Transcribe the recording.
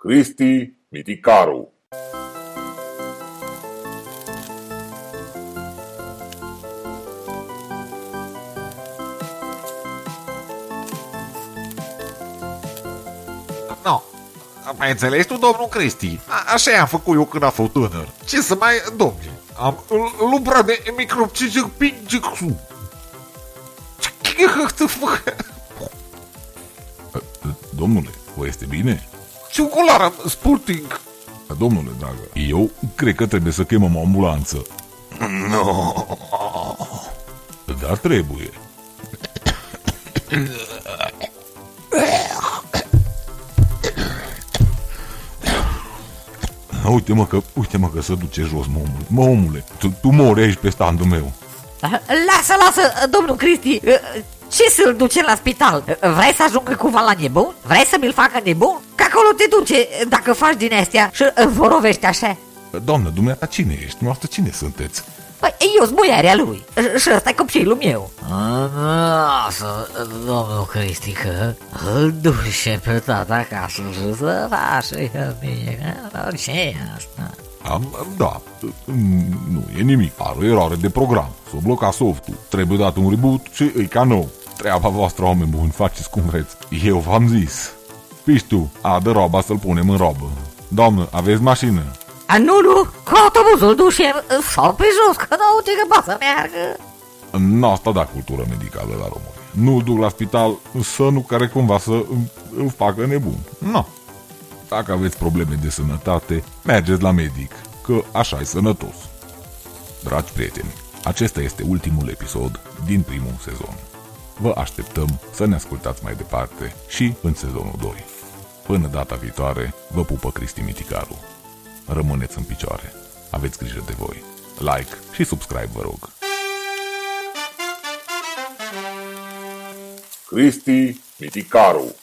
Cristi Miticaru No, mai înțeles tu, domnul Cristi? A- așa am făcut eu când am fost tânăr. Ce să mai... Domnule, am lumbrat de microb ce zic pinge cu... Ce fă? Domnule, vă este bine? Ciocolara Sporting. Domnule, dragă, eu cred că trebuie să chemăm o ambulanță. No. Dar trebuie. Uite mă că, uite mă că se duce jos, mă omule. Mă omule, tu, tu mori aici pe standul meu. Lasă, lasă, domnul Cristi, ce să-l duce la spital? Vrei să ajungă cumva la nebun? Vrei să mi-l facă nebun? Că acolo te duce dacă faci din astea și vorovești așa. Doamnă, dumneata cine ești? Noastră cine sunteți? Păi, eu sunt muiarea lui și ăsta e copilul meu. Lasă, domnul Cristi, că îl duce pe tata acasă și să facă mie. Ce e asta? Am, da, nu e nimic. Are o eroare de program. S-a blocat softul. Trebuie dat un reboot și e ca nou. Treaba voastră, oameni buni, faceți cum vreți. Eu v-am zis. Piși tu, adă roba să-l punem în robă. Doamnă, aveți mașină? A, nu, nu, cu autobuzul ducem sau pe jos, că nu uite că poate să meargă. Nu asta da cultură medicală la români. Nu duc la spital să nu care cumva să îl facă nebun. Nu. Dacă aveți probleme de sănătate, mergeți la medic, că așa e sănătos. Dragi prieteni, acesta este ultimul episod din primul sezon. Vă așteptăm să ne ascultați mai departe și în sezonul 2. Până data viitoare, vă pupă Cristi Miticaru. Rămâneți în picioare. Aveți grijă de voi. Like și subscribe, vă rog. Cristi Miticaru